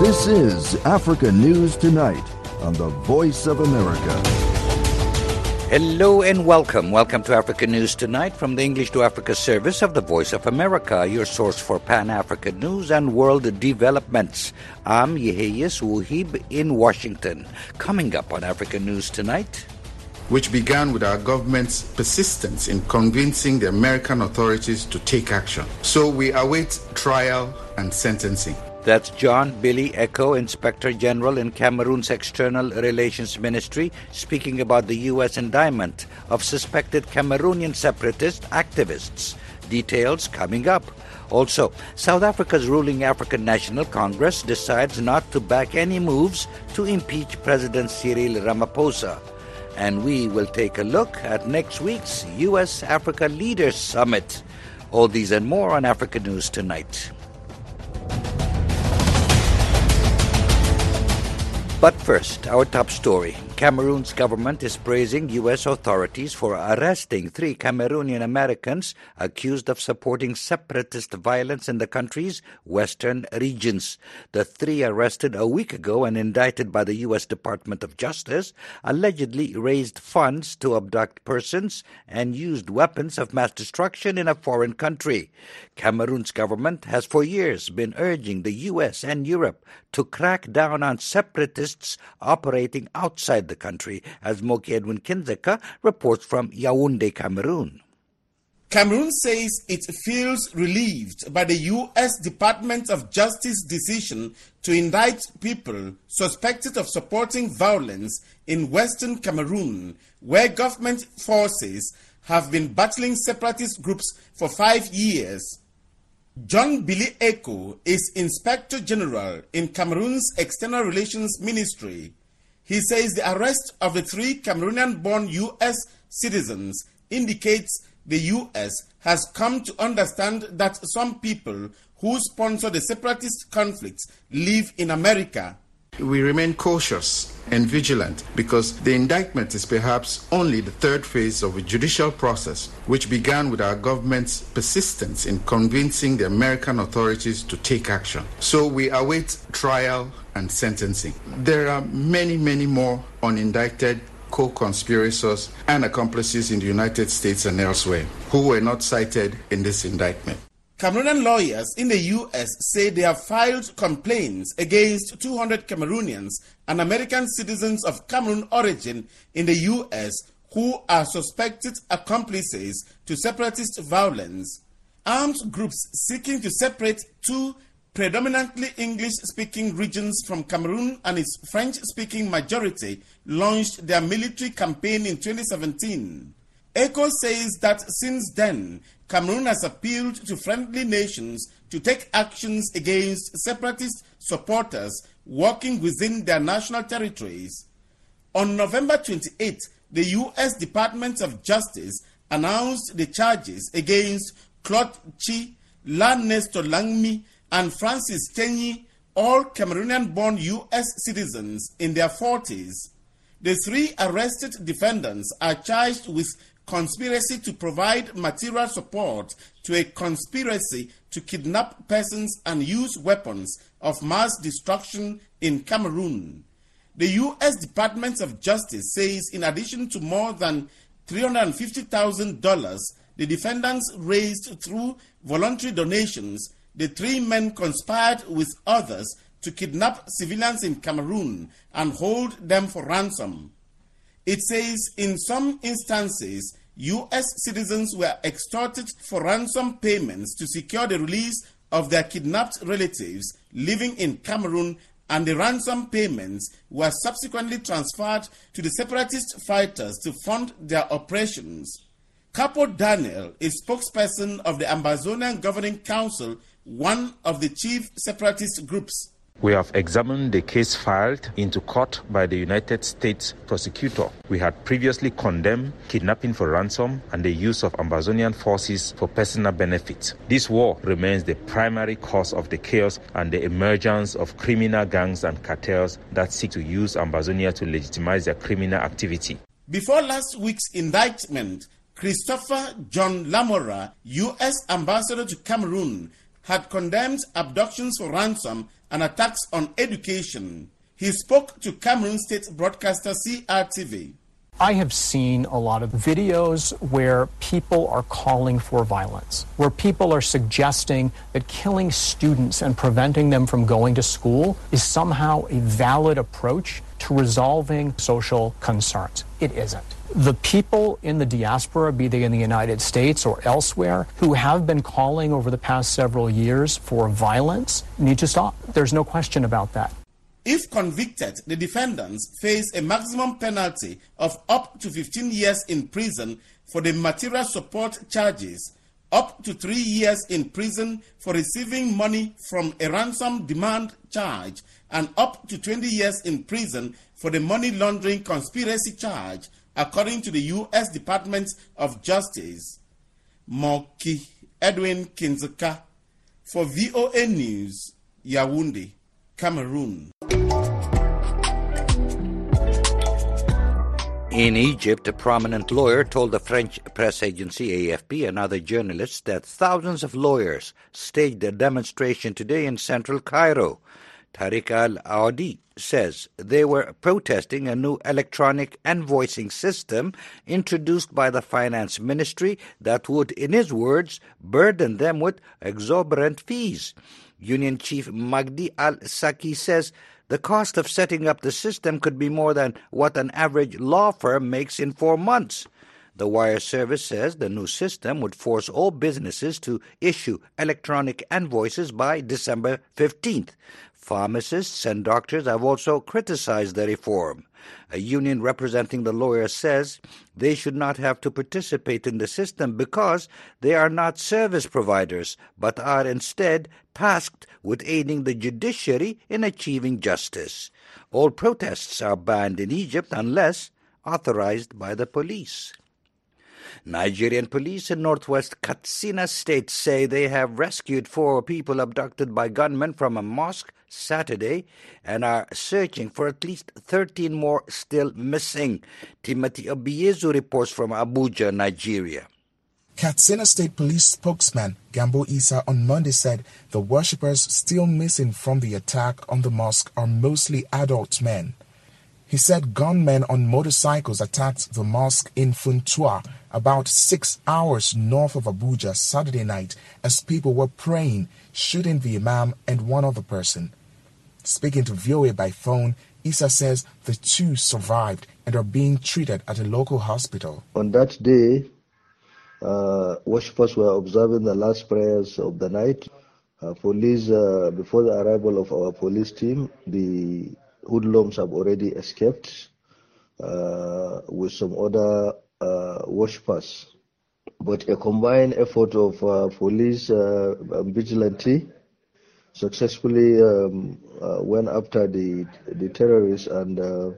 This is Africa News Tonight on the Voice of America. Hello and welcome. Welcome to Africa News Tonight from the English to Africa service of the Voice of America, your source for Pan African news and world developments. I'm Yeheyes Wuhib in Washington. Coming up on Africa News Tonight. Which began with our government's persistence in convincing the American authorities to take action. So we await trial and sentencing. That's John Billy Eko, Inspector General in Cameroon's External Relations Ministry, speaking about the U.S. indictment of suspected Cameroonian separatist activists. Details coming up. Also, South Africa's ruling African National Congress decides not to back any moves to impeach President Cyril Ramaphosa. And we will take a look at next week's U.S. Africa Leaders Summit. All these and more on Africa News Tonight. But first, our top story. Cameroon's government is praising U.S. authorities for arresting three Cameroonian Americans accused of supporting separatist violence in the country's western regions. The three arrested a week ago and indicted by the U.S. Department of Justice allegedly raised funds to abduct persons and used weapons of mass destruction in a foreign country. Cameroon's government has for years been urging the U.S. and Europe to crack down on separatists operating outside the country, as Moki Edwin Kindzeka reports from Yaoundé, Cameroon. Cameroon says it feels relieved by the U.S. Department of Justice decision to indict people suspected of supporting violence in Western Cameroon, where government forces have been battling separatist groups for five years. John Billy Eko is Inspector General in Cameroon's External Relations Ministry. He says the arrest of the three Cameroonian born U.S. citizens indicates the U.S. has come to understand that some people who sponsor the separatist conflicts live in America. We remain cautious and vigilant because the indictment is perhaps only the third phase of a judicial process which began with our government's persistence in convincing the American authorities to take action. So we await trial and sentencing. There are many, many more unindicted co conspirators and accomplices in the United States and elsewhere who were not cited in this indictment. Cameroonian lawyers in the U.S. say they have filed complaints against 200 Cameroonians and American citizens of Cameroon origin in the U.S. who are suspected accomplices to separatist violence. Armed groups seeking to separate two predominantly English speaking regions from Cameroon and its French speaking majority launched their military campaign in 2017. Eko says that since then, Cameroon has appealed to friendly nations to take actions against separatist supporters working within their national territories. On November 28, the U.S. Department of Justice announced the charges against Claude Chi, Lan Nestor Langmi, and Francis Chenyi, all Cameroonian born U.S. citizens in their 40s. The three arrested defendants are charged with conspiracy to provide material support to a conspiracy to kidnap persons and use weapons of mass destruction in Cameroon. The U.S. Department of Justice says, in addition to more than $350,000 the defendants raised through voluntary donations, the three men conspired with others to kidnap civilians in Cameroon and hold them for ransom. It says in some instances, U.S. citizens were extorted for ransom payments to secure the release of their kidnapped relatives living in Cameroon, and the ransom payments were subsequently transferred to the separatist fighters to fund their operations. Capo Daniel is spokesperson of the Ambazonian Governing Council, one of the chief separatist groups. We have examined the case filed into court by the United States prosecutor. We had previously condemned kidnapping for ransom and the use of Ambazonian forces for personal benefit. This war remains the primary cause of the chaos and the emergence of criminal gangs and cartels that seek to use Ambazonia to legitimize their criminal activity. Before last week's indictment, Christopher John Lamora, U.S. ambassador to Cameroon, had condemned abductions for ransom and attacks on education. He spoke to Cameroon State broadcaster CRTV. I have seen a lot of videos where people are calling for violence, where people are suggesting that killing students and preventing them from going to school is somehow a valid approach to resolving social concerns. It isn't. The people in the diaspora, be they in the United States or elsewhere, who have been calling over the past several years for violence need to stop. There's no question about that. If convicted, the defendants face a maximum penalty of up to 15 years in prison for the material support charges, up to three years in prison for receiving money from a ransom demand charge, and up to 20 years in prison for the money laundering conspiracy charge, according to the U.S. Department of Justice. Moki Edwin Kindzeka for VOA News, Yaoundé. Cameroon. In Egypt, a prominent lawyer told the French press agency AFP and other journalists that thousands of lawyers staged a demonstration today in central Cairo. Tariq Al Audi says they were protesting a new electronic invoicing system introduced by the finance ministry that would, in his words, burden them with exorbitant fees. Union Chief Magdi Al Saki says the cost of setting up the system could be more than what an average law firm makes in four months. The wire service says the new system would force all businesses to issue electronic invoices by December 15th. Pharmacists and doctors have also criticized the reform. A union representing the lawyers says they should not have to participate in the system because they are not service providers, but are instead tasked with aiding the judiciary in achieving justice. All protests are banned in Egypt unless authorized by the police. Nigerian police in northwest Katsina state say they have rescued four people abducted by gunmen from a mosque Saturday and are searching for at least 13 more still missing. Timothy Obiezu reports from Abuja, Nigeria. Katsina State Police spokesman Gambo Isa on Monday said the worshippers still missing from the attack on the mosque are mostly adult men. He said gunmen on motorcycles attacked the mosque in Funtua about six hours north of Abuja Saturday night as people were praying, shooting the imam and one other person. Speaking to VOA by phone, Isa says the two survived and are being treated at a local hospital. On that day, uh, worshippers were observing the last prayers of the night. Uh, police, uh, before the arrival of our police team, the hoodlums have already escaped uh, with some other uh, worshippers. But a combined effort of uh, police uh, vigilante successfully um, uh, went after the the terrorists, and uh,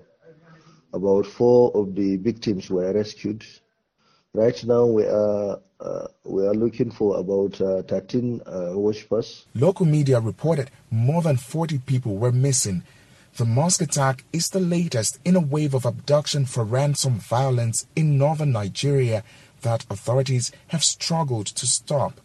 about four of the victims were rescued. Right now, we are uh, we are looking for about 13 worshippers. Local media reported more than 40 people were missing the mosque attack is the latest in a wave of abduction for ransom violence in northern Nigeria that authorities have struggled to stop.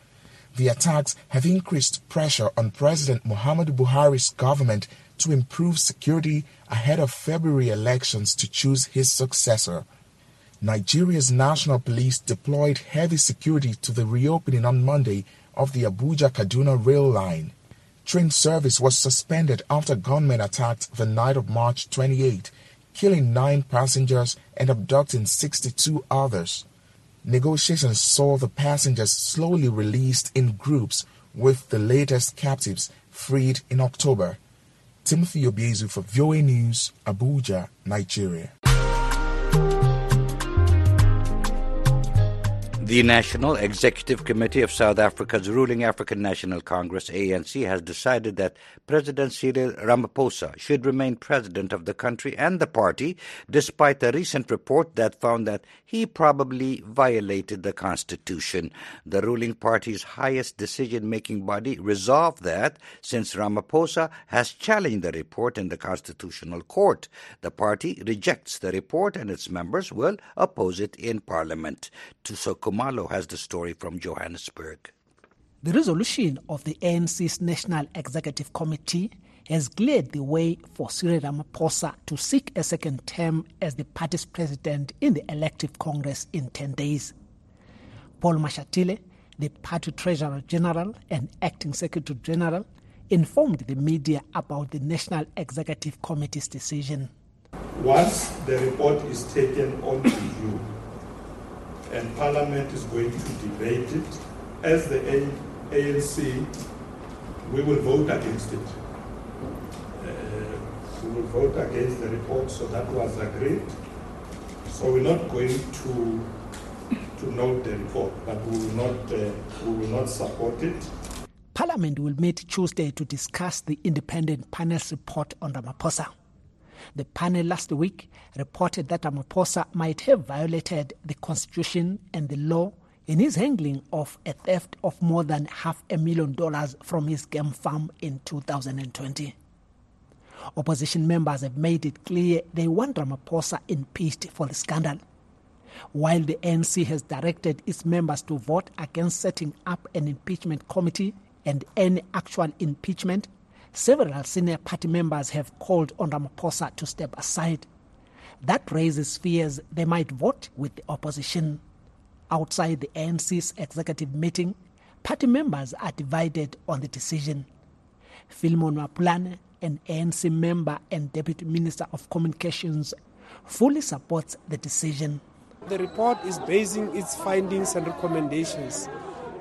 The attacks have increased pressure on President Muhammadu Buhari's government to improve security ahead of February elections to choose his successor. Nigeria's national police deployed heavy security to the reopening on Monday of the Abuja Kaduna rail line. Train service was suspended after gunmen attacked the night of March 28, killing nine passengers and abducting 62 others. Negotiations saw the passengers slowly released in groups, with the latest captives freed in October. Timothy Obiezu for VOA News, Abuja, Nigeria. The National Executive Committee of South Africa's ruling African National Congress, ANC, has decided that President Cyril Ramaphosa should remain president of the country and the party, despite a recent report that found that he probably violated the Constitution. The ruling party's highest decision making body resolved that, since Ramaphosa has challenged the report in the Constitutional Court, the party rejects the report and its members will oppose it in Parliament. Thuso Khumalo has the story from Johannesburg. The resolution of the ANC's National Executive Committee has cleared the way for Cyril Ramaphosa to seek a second term as the party's president in the elective Congress in 10 days. Paul Mashatile, the party treasurer general and acting secretary general, informed the media about the National Executive Committee's decision. Once the report is taken on review and Parliament is going to debate it, as the ANC, we will vote against it. Uh, we will vote against the report, so that was agreed. So we're not going to to note the report, but we will not uh, we will not support it. Parliament will meet Tuesday to discuss the independent panel's report on Ramaphosa. The panel last week reported that Ramaphosa might have violated the constitution and the law in his handling of a theft of more than half a million dollars from his game farm in 2020. Opposition members have made it clear they want Ramaphosa impeached for the scandal. While the ANC has directed its members to vote against setting up an impeachment committee and any actual impeachment, several senior party members have called on Ramaphosa to step aside. That raises fears they might vote with the opposition. Outside the ANC's executive meeting, party members are divided on the decision. Philemon Mapulane, an ANC member and Deputy Minister of Communications, fully supports the decision. The report is basing its findings and recommendations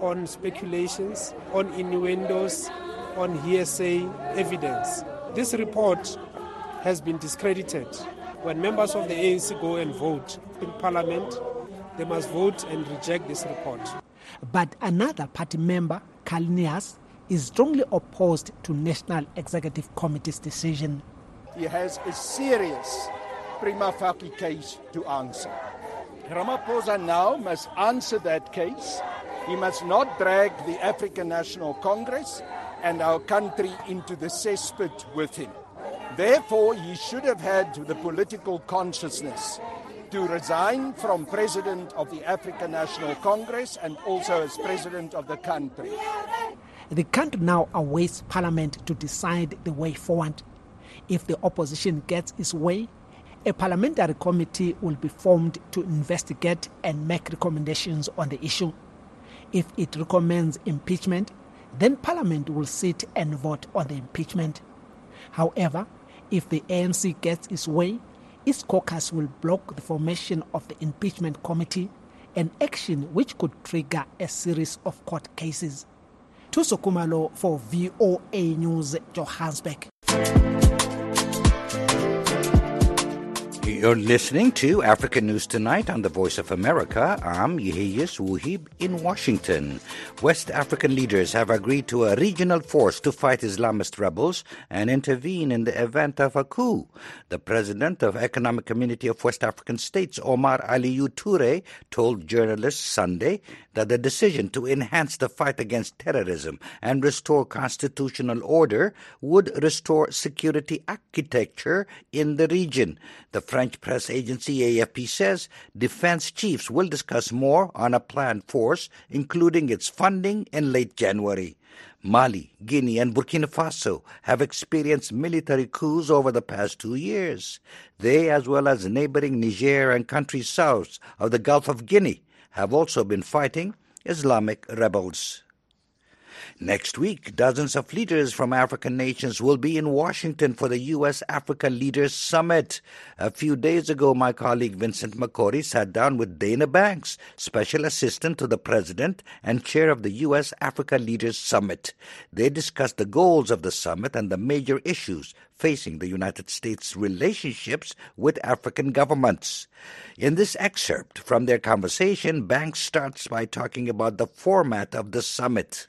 on speculations, on innuendos, on hearsay evidence. This report has been discredited. When members of the ANC go and vote in Parliament, they must vote and reject this report. But another party member, Carl Niehaus, is strongly opposed to National Executive Committee's decision. He has a serious prima facie case to answer. Ramaphosa now must answer that case. He must not drag the African National Congress and our country into the cesspit with him. Therefore, he should have had the political consciousness to resign from president of the African National Congress and also as president of the country. The country now awaits Parliament to decide the way forward. If the opposition gets its way, a parliamentary committee will be formed to investigate and make recommendations on the issue. If it recommends impeachment, then Parliament will sit and vote on the impeachment. However, if the ANC gets its way, its caucus will block the formation of the impeachment committee, an action which could trigger a series of court cases. Thuso Khumalo for VOA News, Johannesburg. You're listening to African News Tonight on the Voice of America. I'm Yeheyes Wuhib in Washington. West African leaders have agreed to a regional force to fight Islamist rebels and intervene in the event of a coup. The president of Economic Community of West African States, Omar Alieu Touray, told journalists Sunday that the decision to enhance the fight against terrorism and restore constitutional order would restore security architecture in the region. The French press agency AFP says defense chiefs will discuss more on a planned force, including its funding in late January. Mali, Guinea, and Burkina Faso have experienced military coups over the past two years. They, as well as neighboring Niger and countries south of the Gulf of Guinea, have also been fighting Islamic rebels. Next week, dozens of leaders from African nations will be in Washington for the U.S. Africa Leaders Summit. A few days ago, my colleague Vincent Makori sat down with Dana Banks, Special Assistant to the President and Chair of the U.S. Africa Leaders Summit. They discussed the goals of the summit and the major issues facing the United States' relationships with African governments. In this excerpt from their conversation, Banks starts by talking about the format of the summit.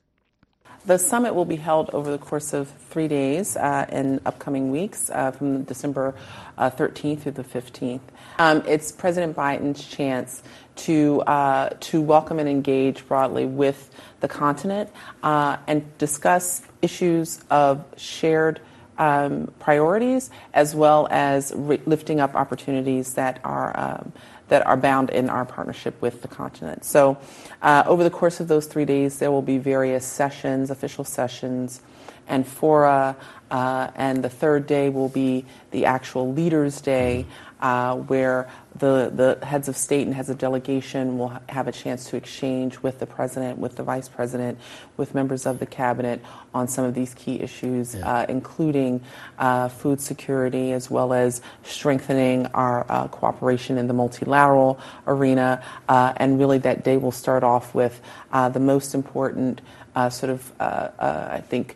The summit will be held over the course of three days uh, in upcoming weeks, uh, from December uh, 13th through the 15th. Um, it's President Biden's chance to uh, to welcome and engage broadly with the continent uh, and discuss issues of shared priorities as well as lifting up opportunities that are um, that are bound in our partnership with the continent. So, uh, over the course of those three days, there will be various sessions, official sessions, and fora. Uh, and the third day will be the actual Leaders' Day, uh, where the, the heads of state and heads of delegation will have a chance to exchange with the president, with the vice president, with members of the cabinet on some of these key issues, yeah. uh, including uh, food security as well as strengthening our uh, cooperation in the multilateral arena. Uh, and really, that day will start off with uh, the most important sort of, I think,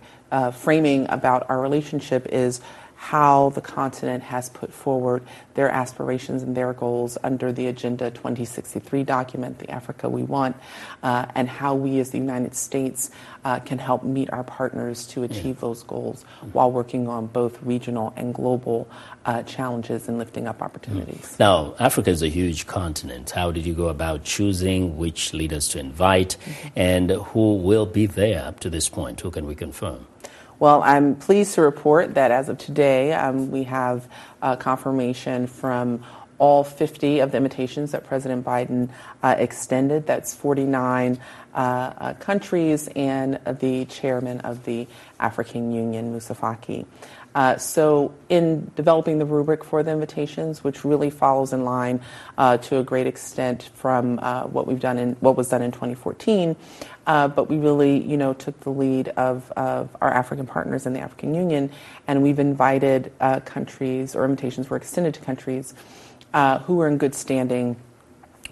framing about our relationship is how the continent has put forward their aspirations and their goals under the Agenda 2063 document, the Africa We Want, uh, and how we as the United States uh, can help meet our partners to achieve yeah. those goals while working on both regional and global uh, challenges and lifting up opportunities. Mm. Now, Africa is a huge continent. How did you go about choosing which leaders to invite mm-hmm. and who will be there up to this point? Who can we confirm? Well, I'm pleased to report that as of today, um, we have uh, confirmation from all 50 of the invitations that President Biden uh, extended. That's 49 uh, uh, countries and the chairman of the African Union, Moussa Faki. Uh, so, in developing the rubric for the invitations, which really follows in line uh, to a great extent from uh, what we've done in what was done in 2014, uh, but we really, you know, took the lead of, of, our African partners in the African Union, and we've invited uh, countries or invitations were extended to countries uh, who are in good standing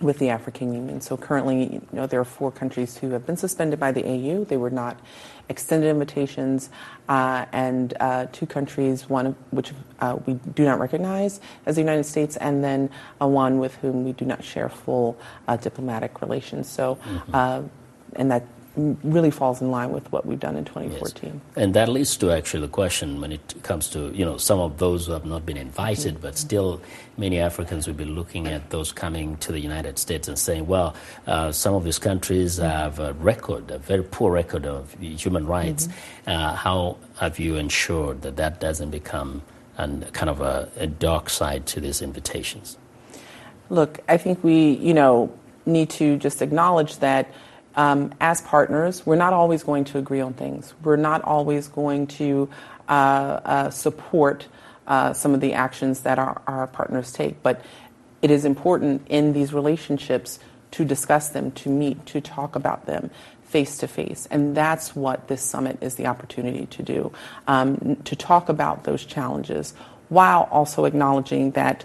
with the African Union. So currently, you know, there are four countries who have been suspended by the AU. They were not extended invitations, uh, and uh, two countries, one of which uh, we do not recognize as the United States, and then one with whom we do not share full uh, diplomatic relations. So, mm-hmm. And that really falls in line with what we've done in 2014. Yes. And that leads to actually the question when it comes to, you know, some of those who have not been invited, mm-hmm. but still many Africans will be looking at those coming to the United States and saying, well, uh, some of these countries mm-hmm. have a record, a very poor record of human rights. Mm-hmm. Uh, how have you ensured that that doesn't become an, kind of a, a dark side to these invitations? Look, I think we, you know, need to just acknowledge that um, as partners, we're not always going to agree on things. We're not always going to uh, uh, support uh, some of the actions that our, our partners take. But it is important in these relationships to discuss them, to meet, to talk about them face to face. And that's what this summit is the opportunity to do um, to talk about those challenges while also acknowledging that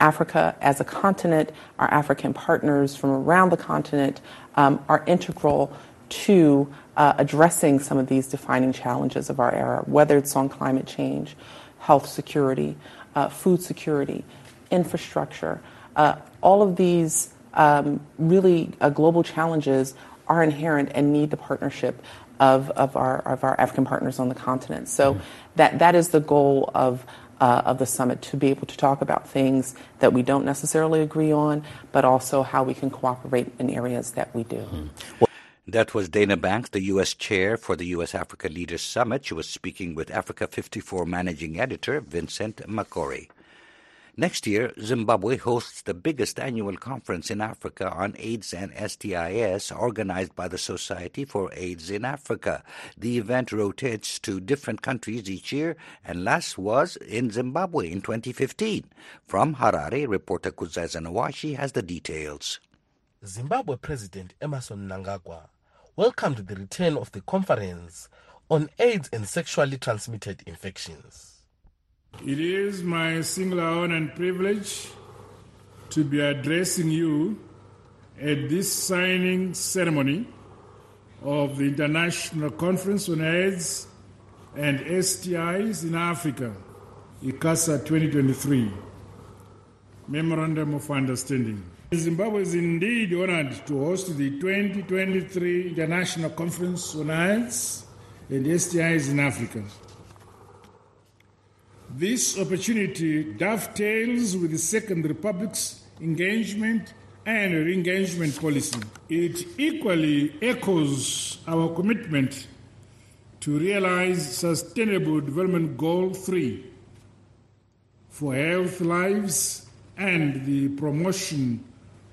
Africa as a continent, our African partners from around the continent um, are integral to uh, addressing some of these defining challenges of our era, whether it's on climate change, health security, uh, food security, infrastructure. Uh, all of these um, really uh, global challenges are inherent and need the partnership of, of, our, of our African partners on the continent. So mm-hmm. that, that is the goal of uh, of the summit to be able to talk about things that we don't necessarily agree on, but also how we can cooperate in areas that we do. Mm-hmm. Well, that was Dana Banks, the U.S. chair for the U.S. Africa Leaders Summit. She was speaking with Africa 54 managing editor Vincent Makori. Next year, Zimbabwe hosts the biggest annual conference in Africa on AIDS and STIs organized by the Society for AIDS in Africa. The event rotates to different countries each year and last was in Zimbabwe in 2015. From Harare, reporter Kudzai Zinavashe has the details. Zimbabwe President Emmerson Mnangagwa welcomed the return of the conference on AIDS and sexually transmitted infections. It is my singular honor and privilege to be addressing you at this signing ceremony of the International Conference on AIDS and STIs in Africa, ICASA 2023 Memorandum of Understanding. Zimbabwe is indeed honored to host the 2023 International Conference on AIDS and STIs in Africa. This opportunity dovetails with the Second Republic's engagement and re engagement policy. It equally echoes our commitment to realize Sustainable Development Goal 3 for health, lives, and the promotion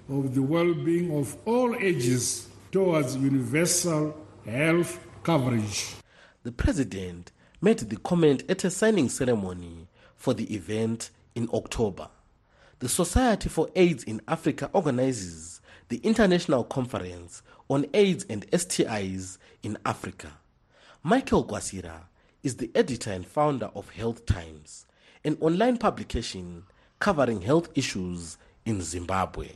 of the well being of all ages towards universal health coverage. The president made the comment at a signing ceremony for the event in October. The Society for AIDS in Africa organizes the International Conference on AIDS and STIs in Africa. Michael Gwarisa is the editor and founder of Health Times, an online publication covering health issues in Zimbabwe.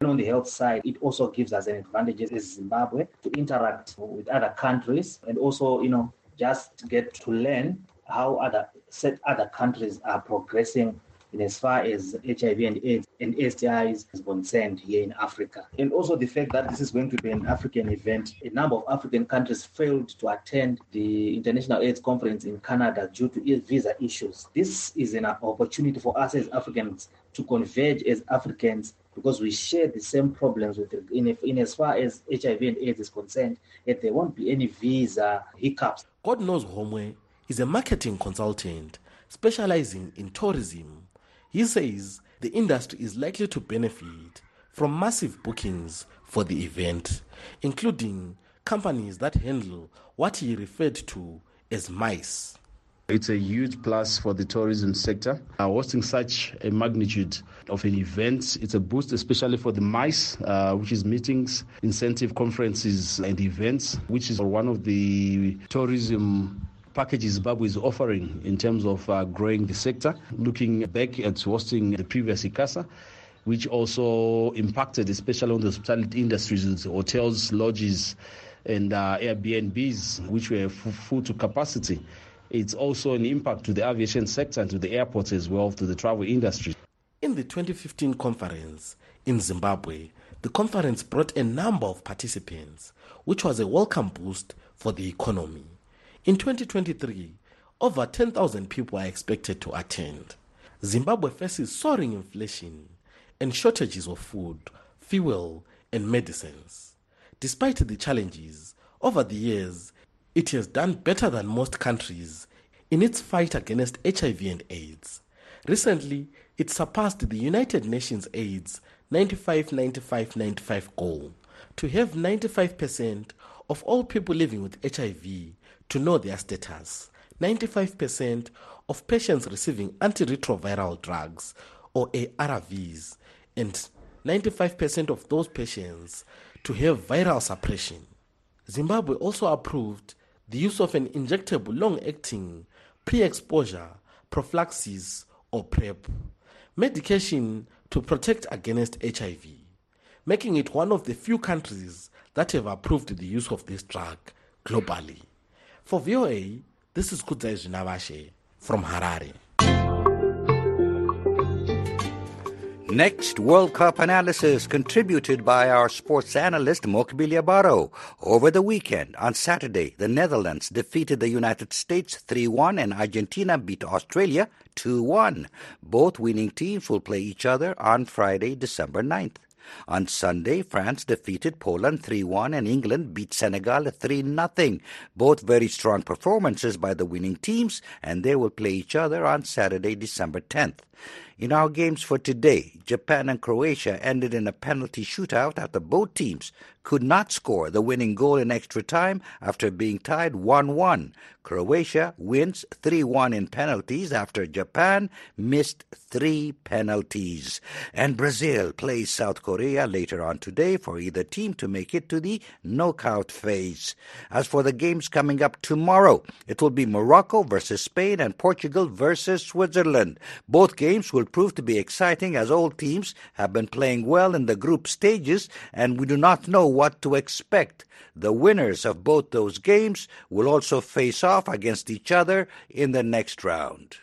On the health side, it also gives us an advantage as Zimbabwe to interact with other countries and also, you know, just get to learn how other set other countries are progressing in as far as HIV and AIDS and STIs is concerned here in Africa. And also the fact that this is going to be an African event. A number of African countries failed to attend the International AIDS Conference in Canada due to visa issues. This is an opportunity for us as Africans to converge as Africans because we share the same problems with in, in as far as HIV and AIDS is concerned, and there won't be any visa hiccups. God knows Homwe is a marketing consultant specializing in tourism he says the industry is likely to benefit from massive bookings for the event, including companies that handle what he referred to as MICE. It's a huge plus for the tourism sector. Uh, hosting such a magnitude of an event, it's a boost, especially for the MICE, uh, which is meetings, incentive conferences, and events, which is one of the tourism packages Zimbabwe is offering in terms of uh, growing the sector. Looking back at hosting the previous ICASA, which also impacted especially on the hospitality industries, hotels, lodges, and uh, Airbnbs, which were full to capacity. It's also an impact to the aviation sector and to the airports as well, to the travel industry. In the 2015 conference in Zimbabwe, the conference brought a number of participants, which was a welcome boost for the economy. In 2023, over 10,000 people are expected to attend. Zimbabwe faces soaring inflation and shortages of food, fuel, and medicines. Despite the challenges, over the years, it has done better than most countries in its fight against HIV and AIDS. Recently, it surpassed the United Nations AIDS 95 95 95 goal to have 95% of all people living with HIV to know their status. 95% of patients receiving antiretroviral drugs or ARVs and 95% of those patients to have viral suppression. Zimbabwe also approved the use of an injectable long acting pre exposure prophylaxis or PrEP medication to protect against HIV, making it one of the few countries that have approved the use of this drug globally. For VOA, this is Kudzai Zinavashe from Harare. Next, World Cup analysis contributed by our sports analyst Mokbilia Baro. Over the weekend, on Saturday, the Netherlands defeated the United States 3-1 and Argentina beat Australia 2-1. Both winning teams will play each other on Friday, December 9th. On Sunday, France defeated Poland 3-1 and England beat Senegal 3-0. Both very strong performances by the winning teams and they will play each other on Saturday, December 10th. In our games for today, Japan and Croatia ended in a penalty shootout after both teams could not score the winning goal in extra time after being tied 1 1. Croatia wins 3 1 in penalties after Japan missed three penalties. And Brazil plays South Korea later on today for either team to make it to the knockout phase. As for the games coming up tomorrow, it will be Morocco versus Spain and Portugal versus Switzerland. Both games will prove to be exciting as all teams have been playing well in the group stages and we do not know what to expect. The winners of both those games will also face off against each other in the next round.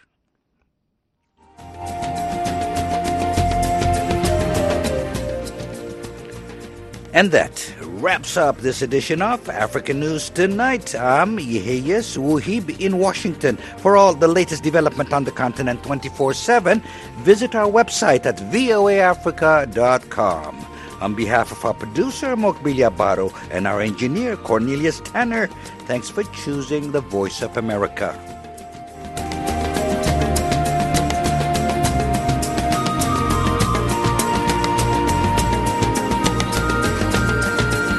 And that wraps up this edition of African News Tonight. I'm Yeheyes Wuhib in Washington. For all the latest development on the continent 24 7, visit our website at voaafrica.com. On behalf of our producer, Mokbilia Baro, and our engineer, Cornelius Tanner, thanks for choosing the Voice of America.